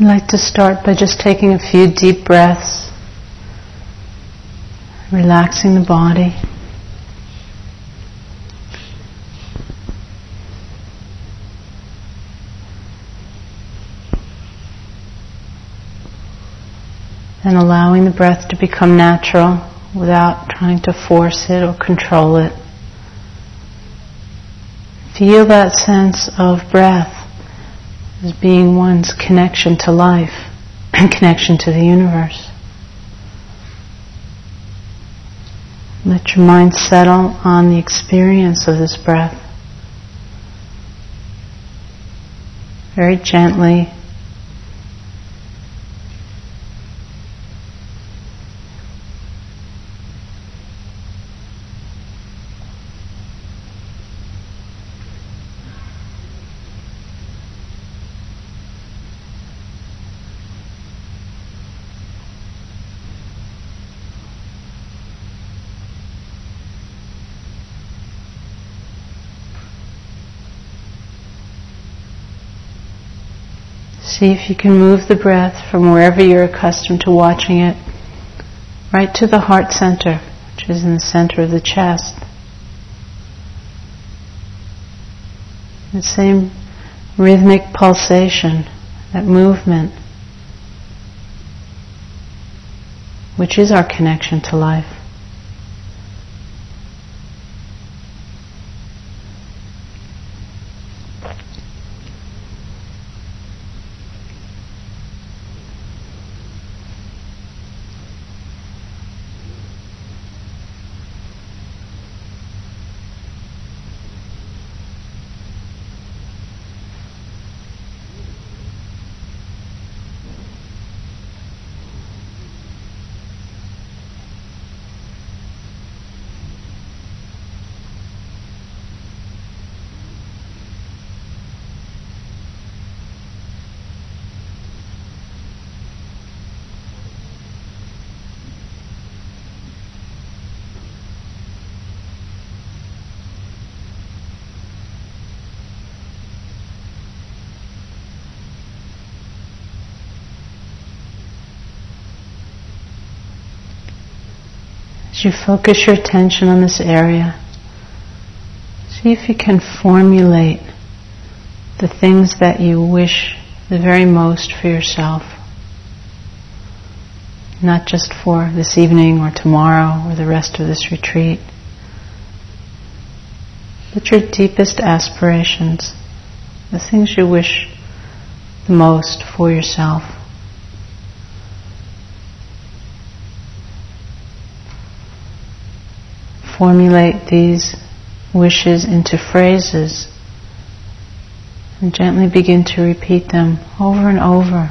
I'd like to start by just taking a few deep breaths, relaxing the body. And allowing the breath to become natural without trying to force it or control it. Feel that sense of breath as being one's connection to life and connection to the universe. Let your mind settle on the experience of this breath. Very gently See if you can move the breath from wherever you're accustomed to watching it right to the heart center, which is in the center of the chest. The same rhythmic pulsation, that movement, which is our connection to life. As you focus your attention on this area, see if you can formulate the things that you wish the very most for yourself. Not just for this evening or tomorrow or the rest of this retreat, but your deepest aspirations, the things you wish the most for yourself. Formulate these wishes into phrases and gently begin to repeat them over and over,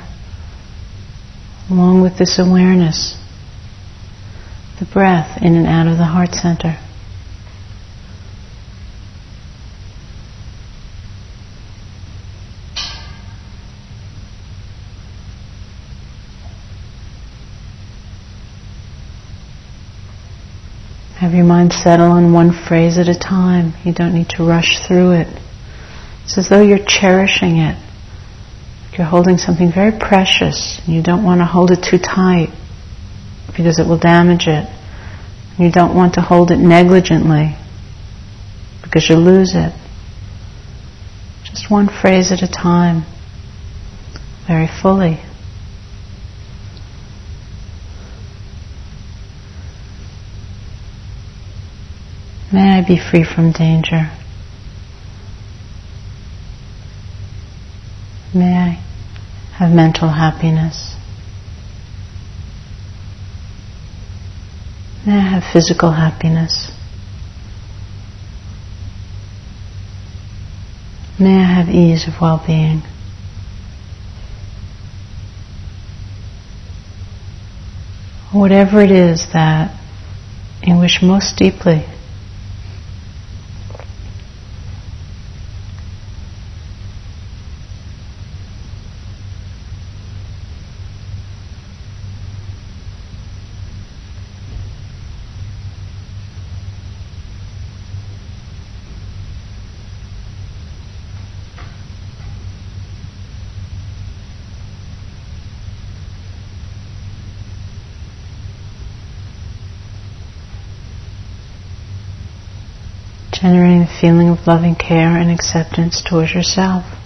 along with this awareness, the breath in and out of the heart center. Have your mind settle on one phrase at a time. You don't need to rush through it. It's as though you're cherishing it. You're holding something very precious and you don't want to hold it too tight because it will damage it. You don't want to hold it negligently because you'll lose it. Just one phrase at a time, very fully. May I be free from danger. May I have mental happiness. May I have physical happiness. May I have ease of well being. Whatever it is that you wish most deeply loving care and acceptance towards yourself.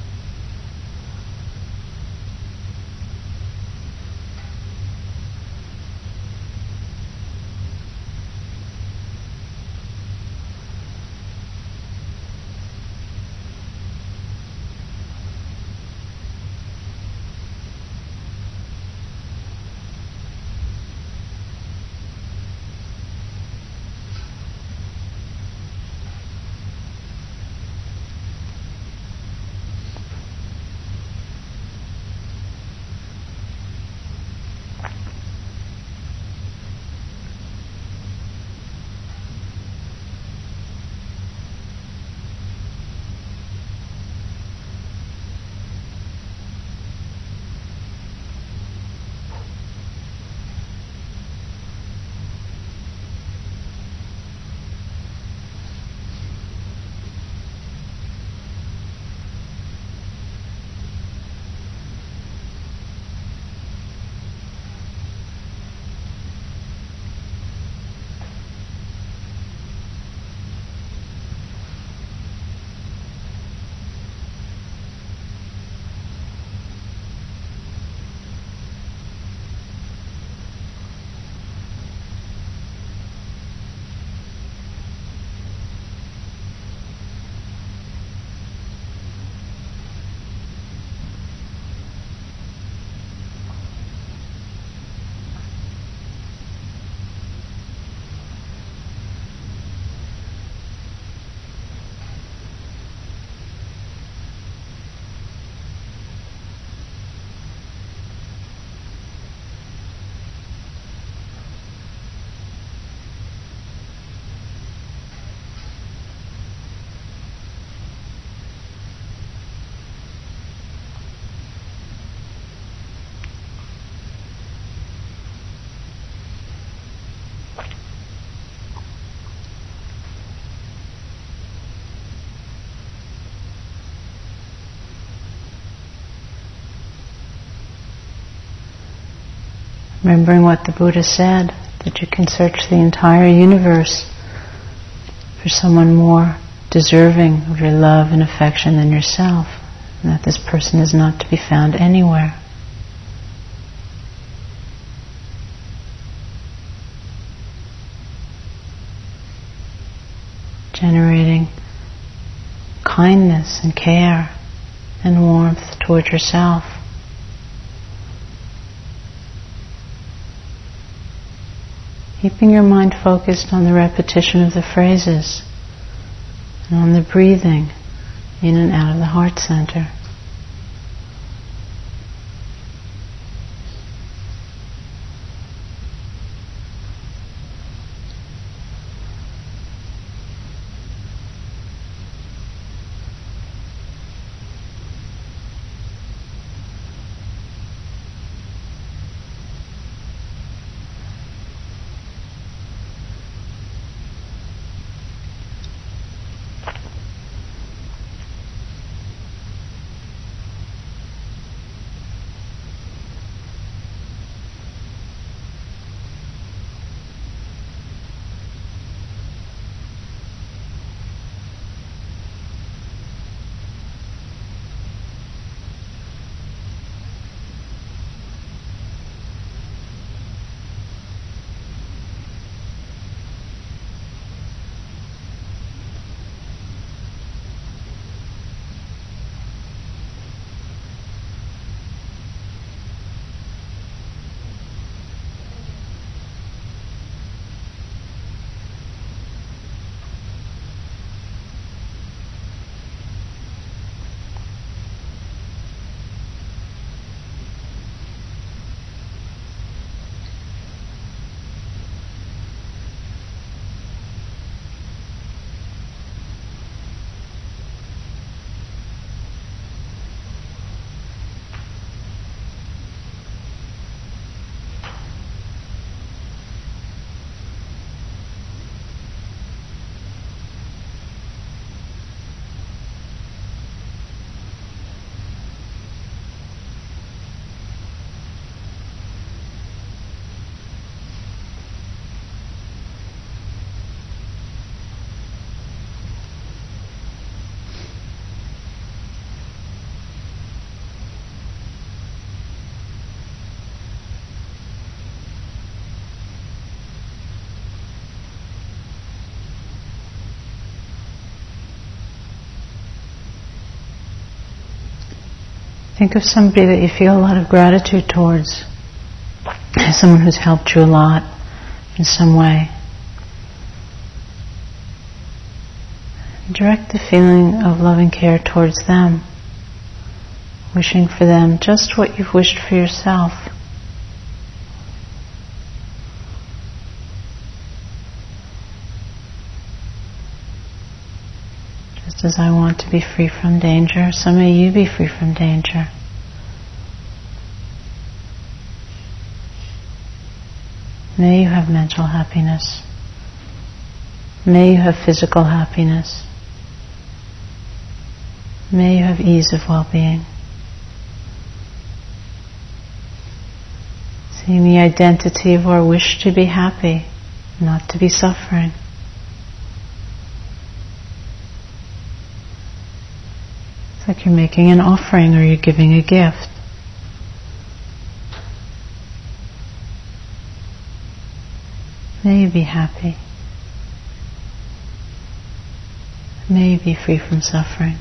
Remembering what the Buddha said, that you can search the entire universe for someone more deserving of your love and affection than yourself, and that this person is not to be found anywhere. Generating kindness and care and warmth towards yourself. Keeping your mind focused on the repetition of the phrases and on the breathing in and out of the heart center. Think of somebody that you feel a lot of gratitude towards, someone who's helped you a lot in some way. Direct the feeling of loving care towards them, wishing for them just what you've wished for yourself. As I want to be free from danger, so may you be free from danger. May you have mental happiness. May you have physical happiness. May you have ease of well-being. Seeing the identity of our wish to be happy, not to be suffering. Like you're making an offering or you're giving a gift. May you be happy. May you be free from suffering.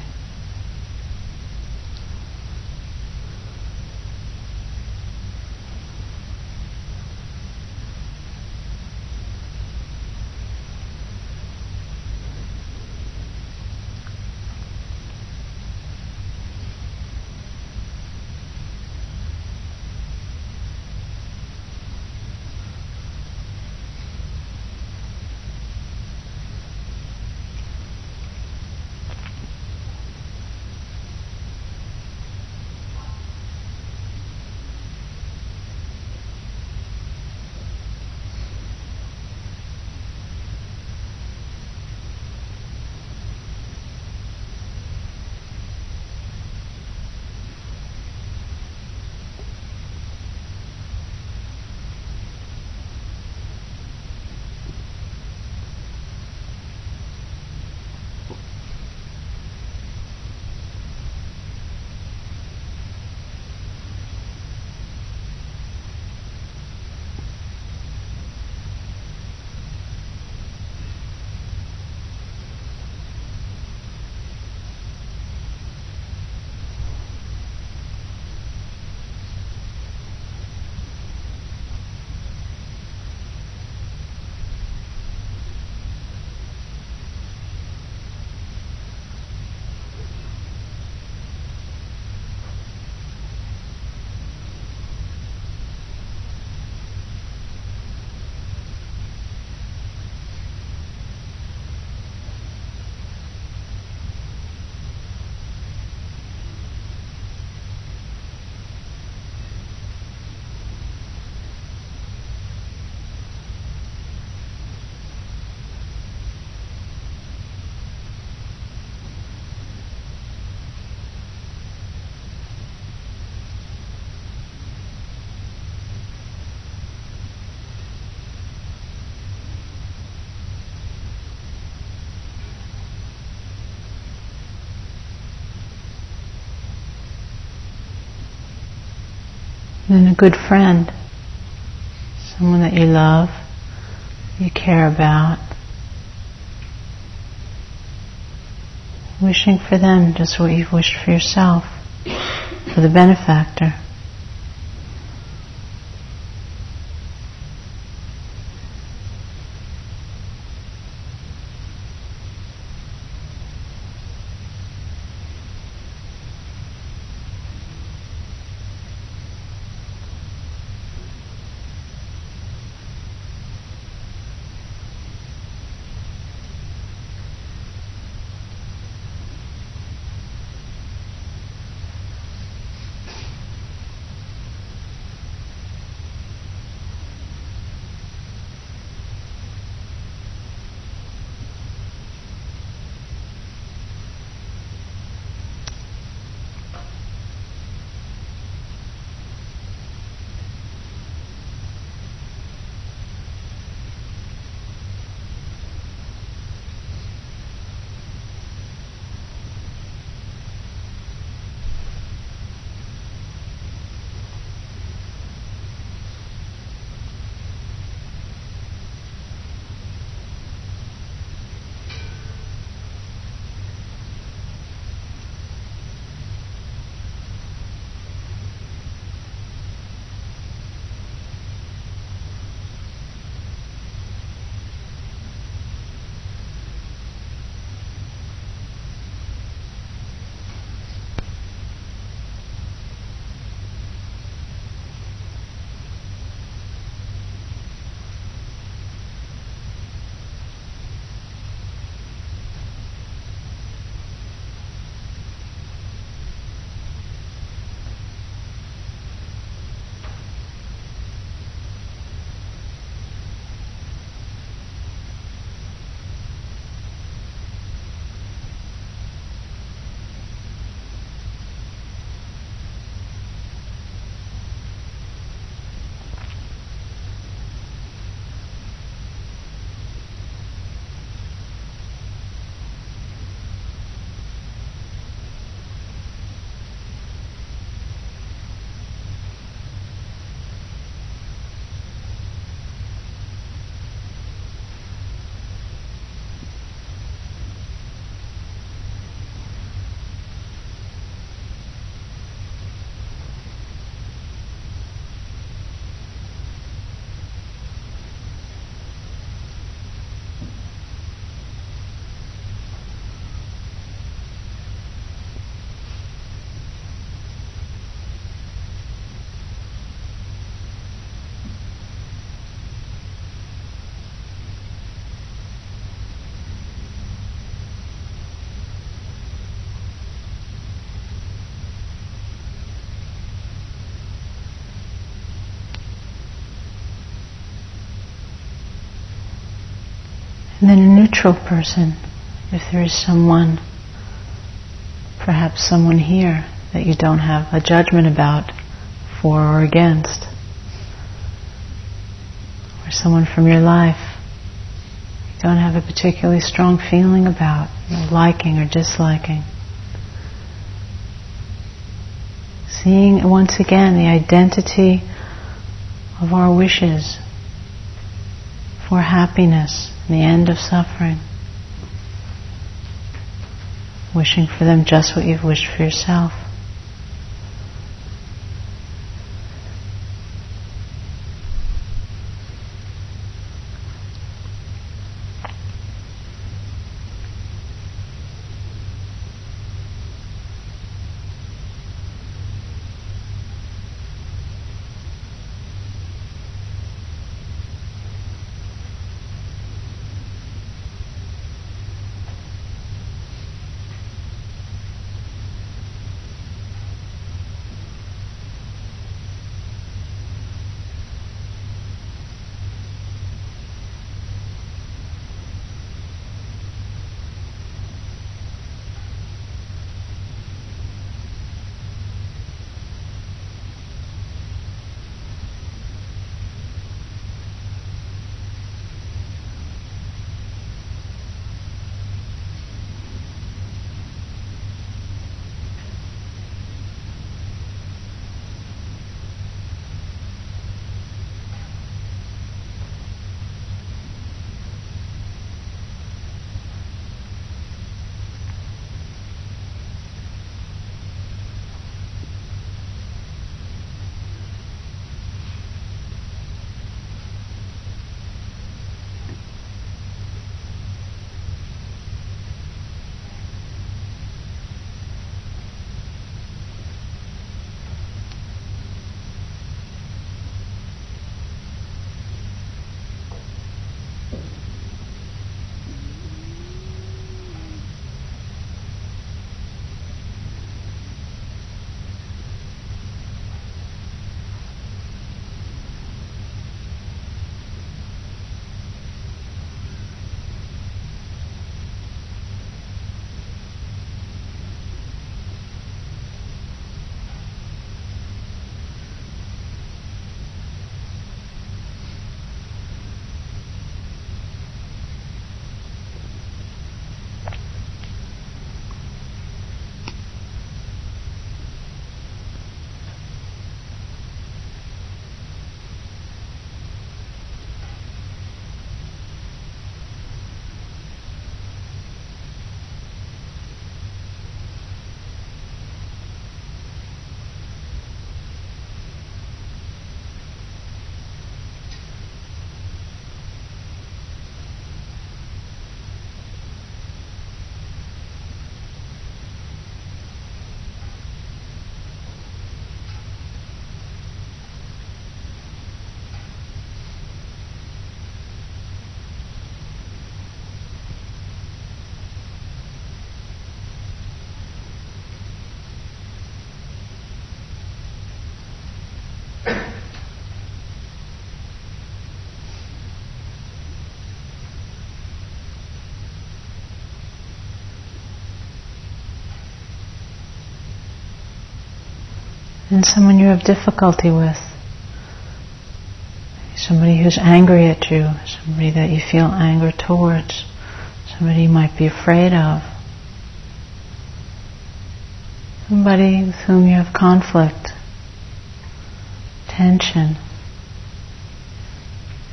And a good friend, someone that you love, you care about, wishing for them just what you've wished for yourself, for the benefactor. And then a neutral person, if there is someone, perhaps someone here that you don't have a judgment about, for or against, or someone from your life you don't have a particularly strong feeling about, liking or disliking. Seeing once again the identity of our wishes for happiness the end of suffering. Wishing for them just what you've wished for yourself. And someone you have difficulty with. Somebody who's angry at you, somebody that you feel anger towards, somebody you might be afraid of, somebody with whom you have conflict, tension.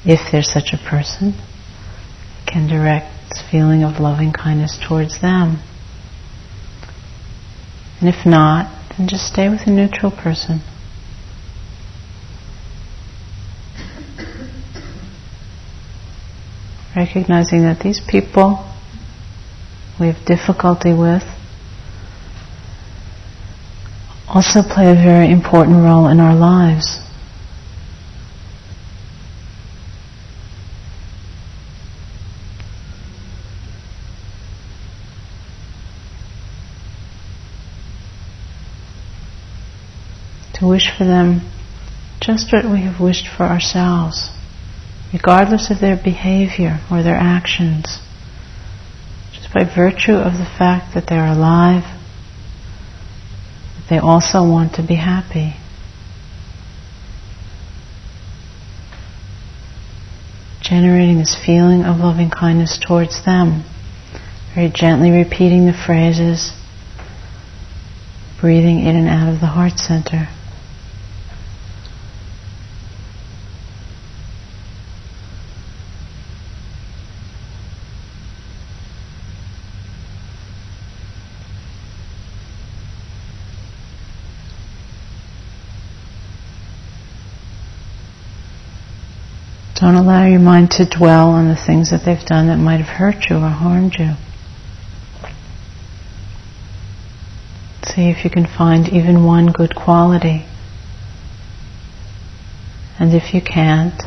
If there's such a person, can direct feeling of loving kindness towards them. And if not, and just stay with a neutral person. Recognizing that these people we have difficulty with also play a very important role in our lives. To wish for them just what we have wished for ourselves. regardless of their behavior or their actions, just by virtue of the fact that they're alive, that they also want to be happy. Generating this feeling of loving kindness towards them. Very gently repeating the phrases, breathing in and out of the heart center. Don't allow your mind to dwell on the things that they've done that might have hurt you or harmed you. See if you can find even one good quality. And if you can't,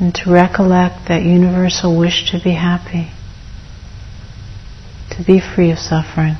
and to recollect that universal wish to be happy, to be free of suffering.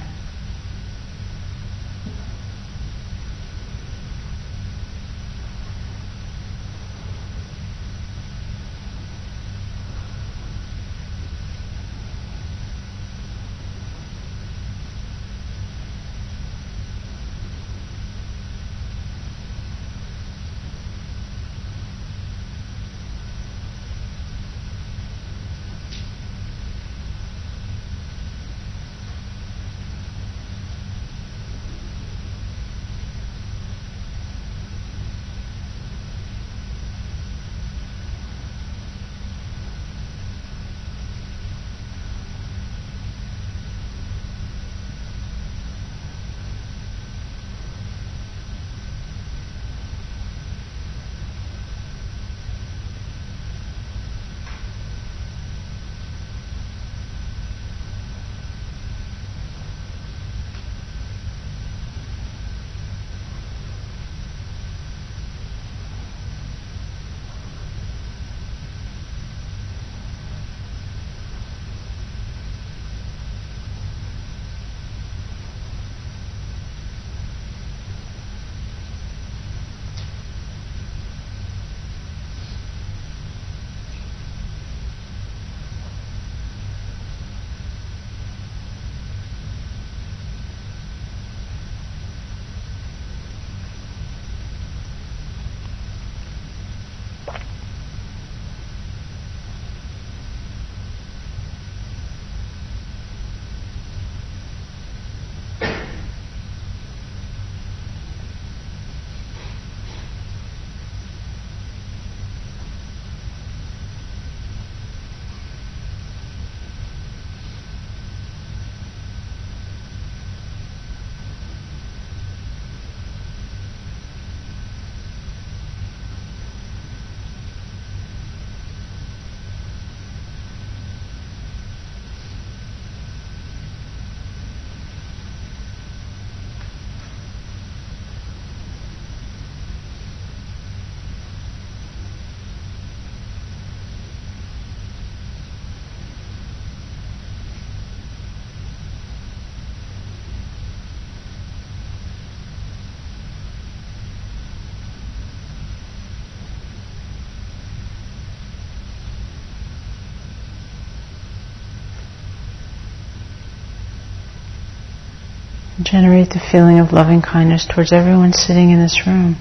Generate the feeling of loving kindness towards everyone sitting in this room.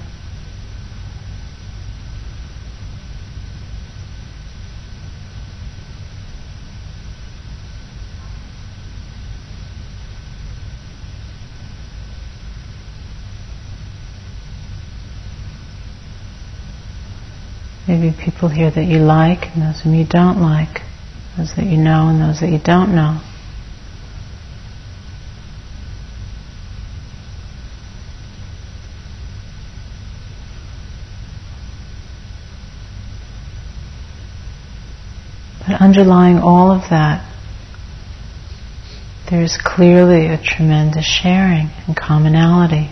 Maybe people here that you like and those whom you don't like, those that you know and those that you don't know. Underlying all of that, there's clearly a tremendous sharing and commonality.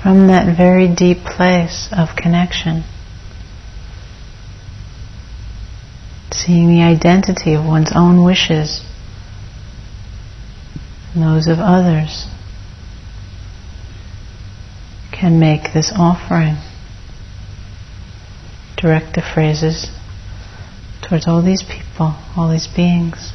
From that very deep place of connection, seeing the identity of one's own wishes and those of others can make this offering. Direct the phrases towards all these people, all these beings.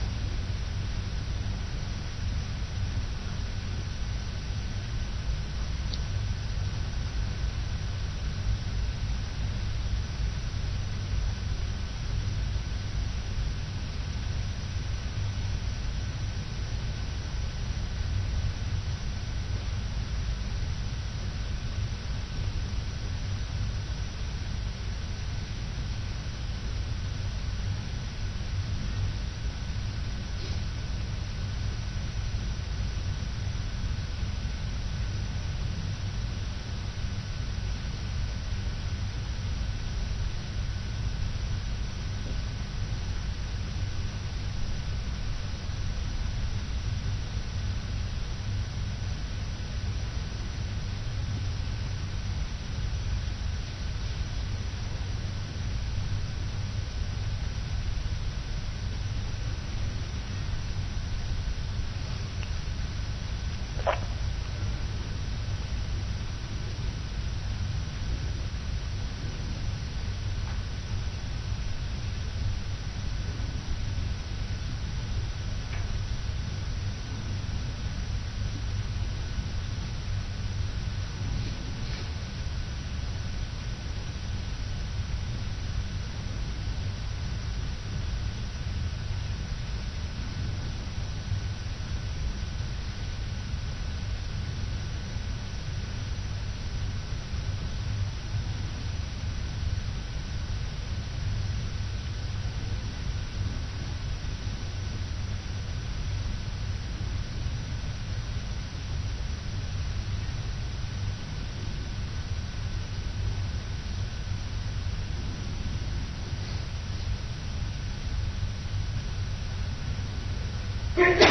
Get down!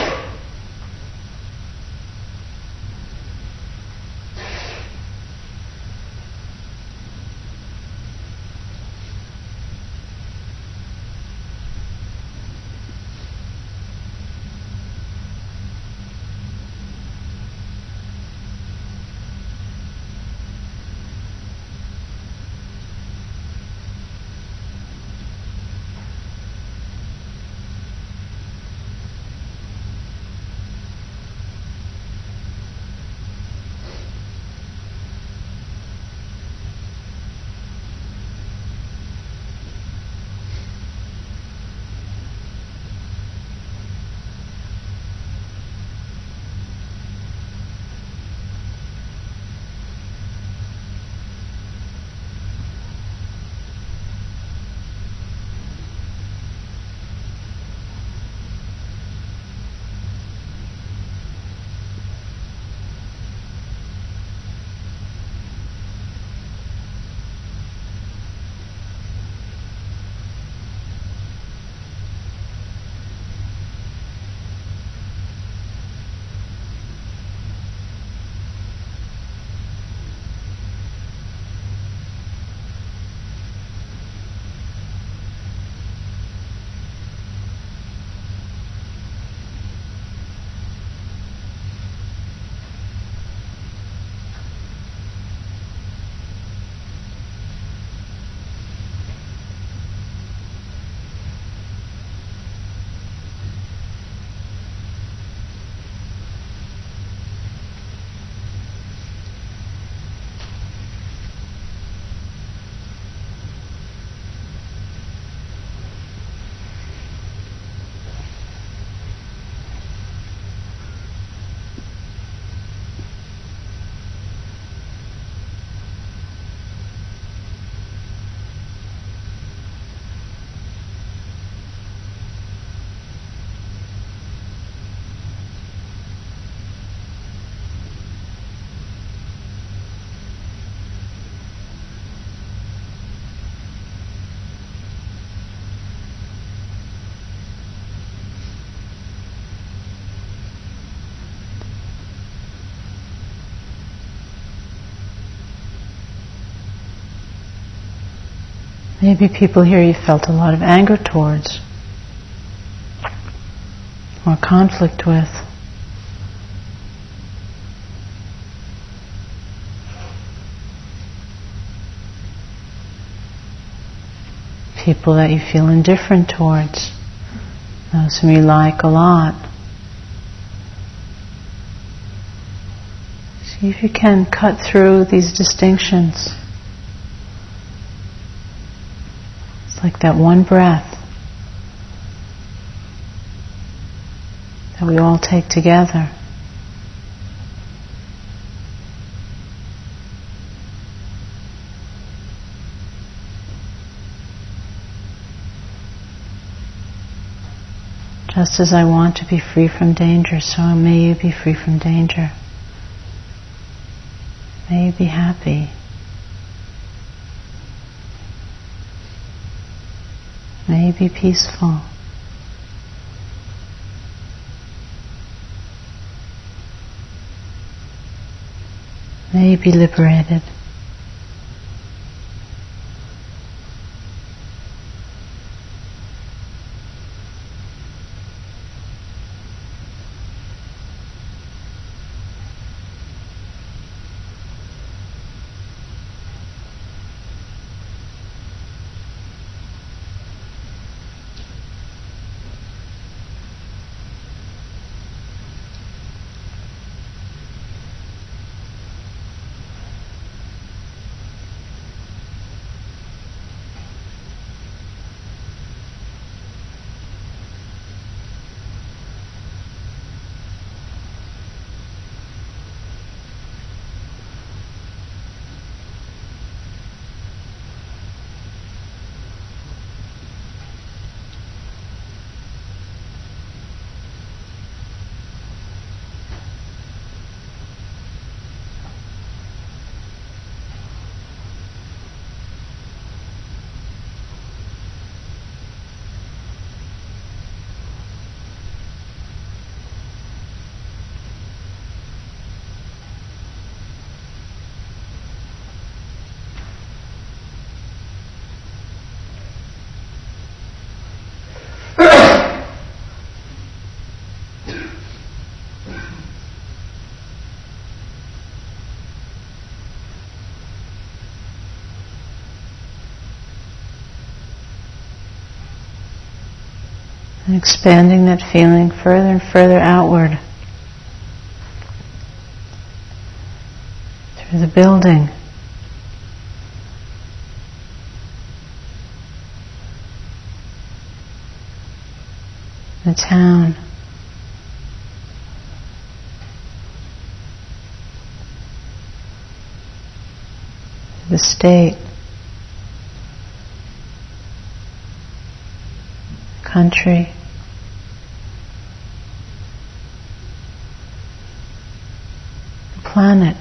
Maybe people here you felt a lot of anger towards. or conflict with. People that you feel indifferent towards, those whom you like a lot. See if you can cut through these distinctions. It's like that one breath that we all take together. Just as I want to be free from danger, so may you be free from danger. May you be happy. May you be peaceful. May you be liberated. And expanding that feeling further and further outward through the building. The town. The state. Country. Planet.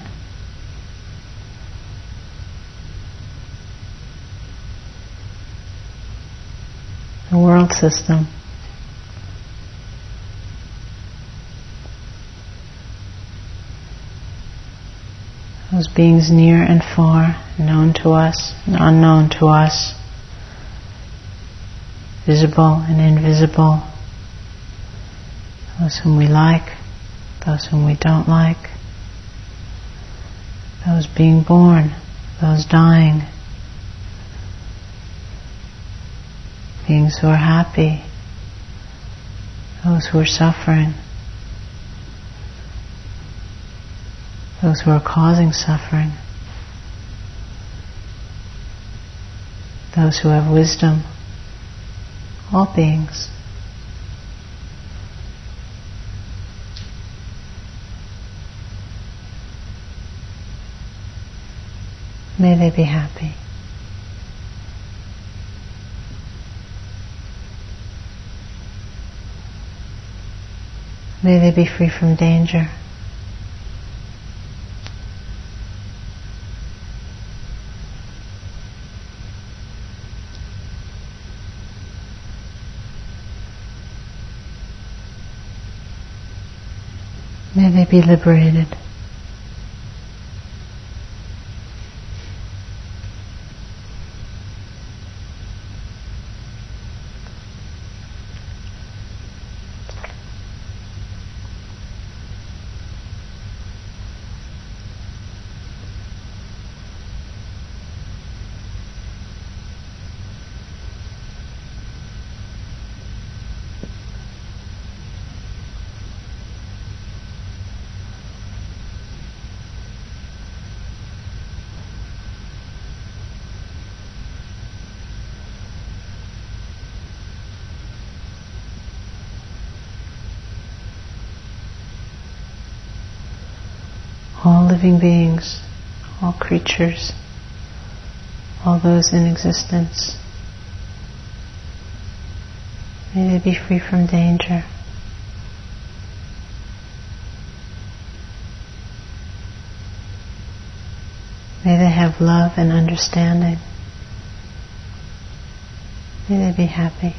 The world system. Those beings near and far, known to us and unknown to us, visible and invisible, those whom we like, those whom we don't like those being born, those dying, beings who are happy, those who are suffering, those who are causing suffering, those who have wisdom, all beings. May they be happy. May they be free from danger. May they be liberated. all living beings, all creatures, all those in existence. May they be free from danger. May they have love and understanding. May they be happy.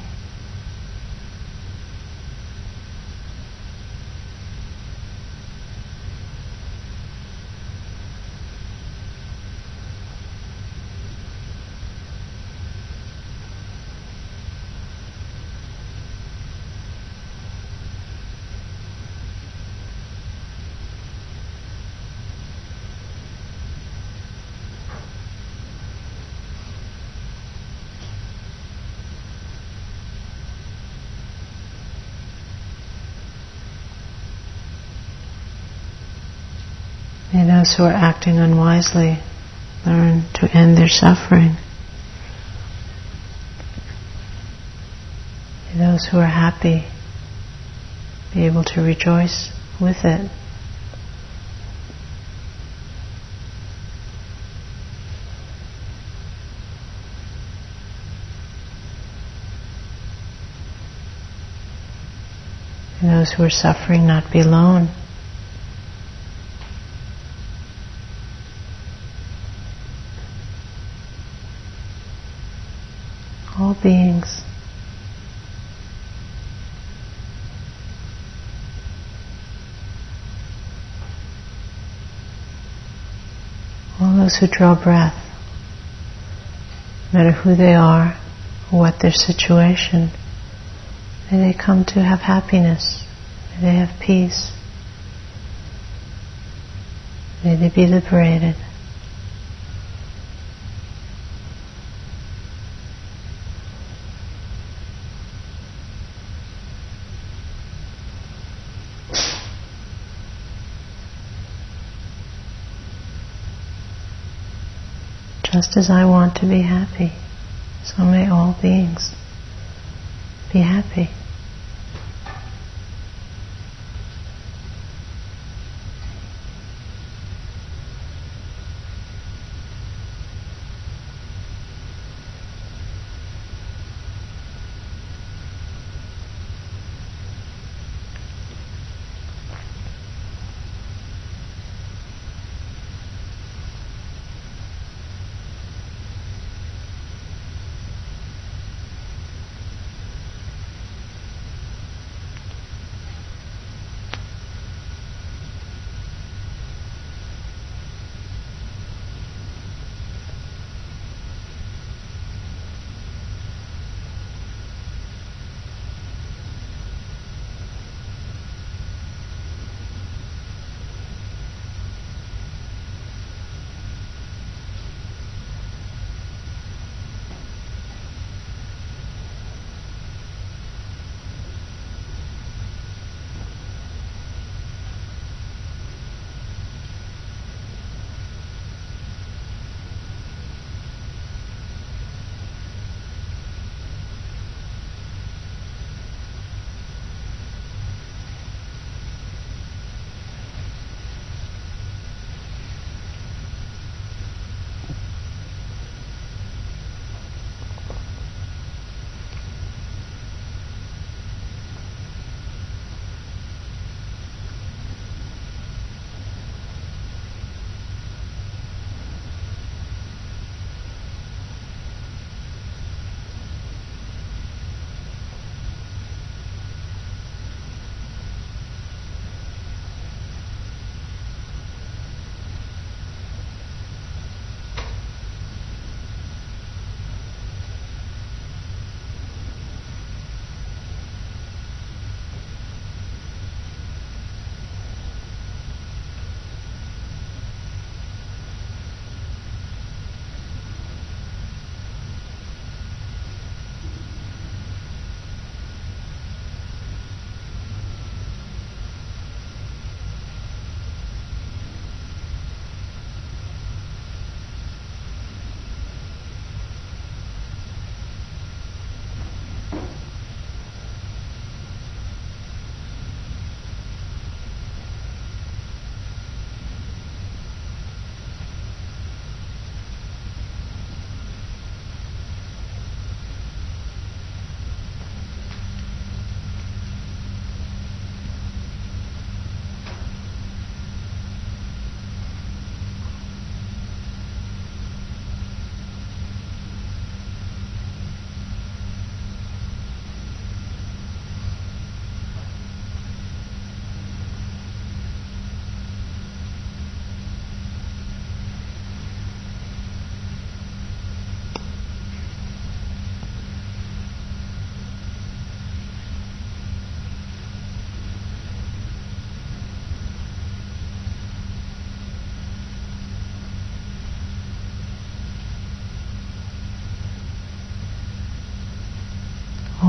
Those who are acting unwisely learn to end their suffering. May those who are happy be able to rejoice with it. And those who are suffering not be alone. all beings. All those who draw breath, no matter who they are what their situation, may they come to have happiness, may they have peace, may they be liberated. Just as I want to be happy, so may all beings be happy.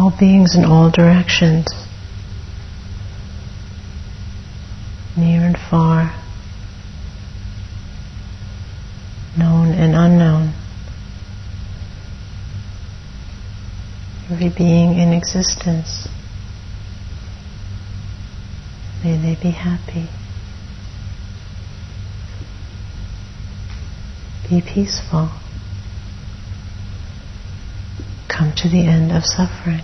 All beings in all directions, near and far, known and unknown. Every being in existence. May they be happy. Be peaceful. Come to the end of suffering.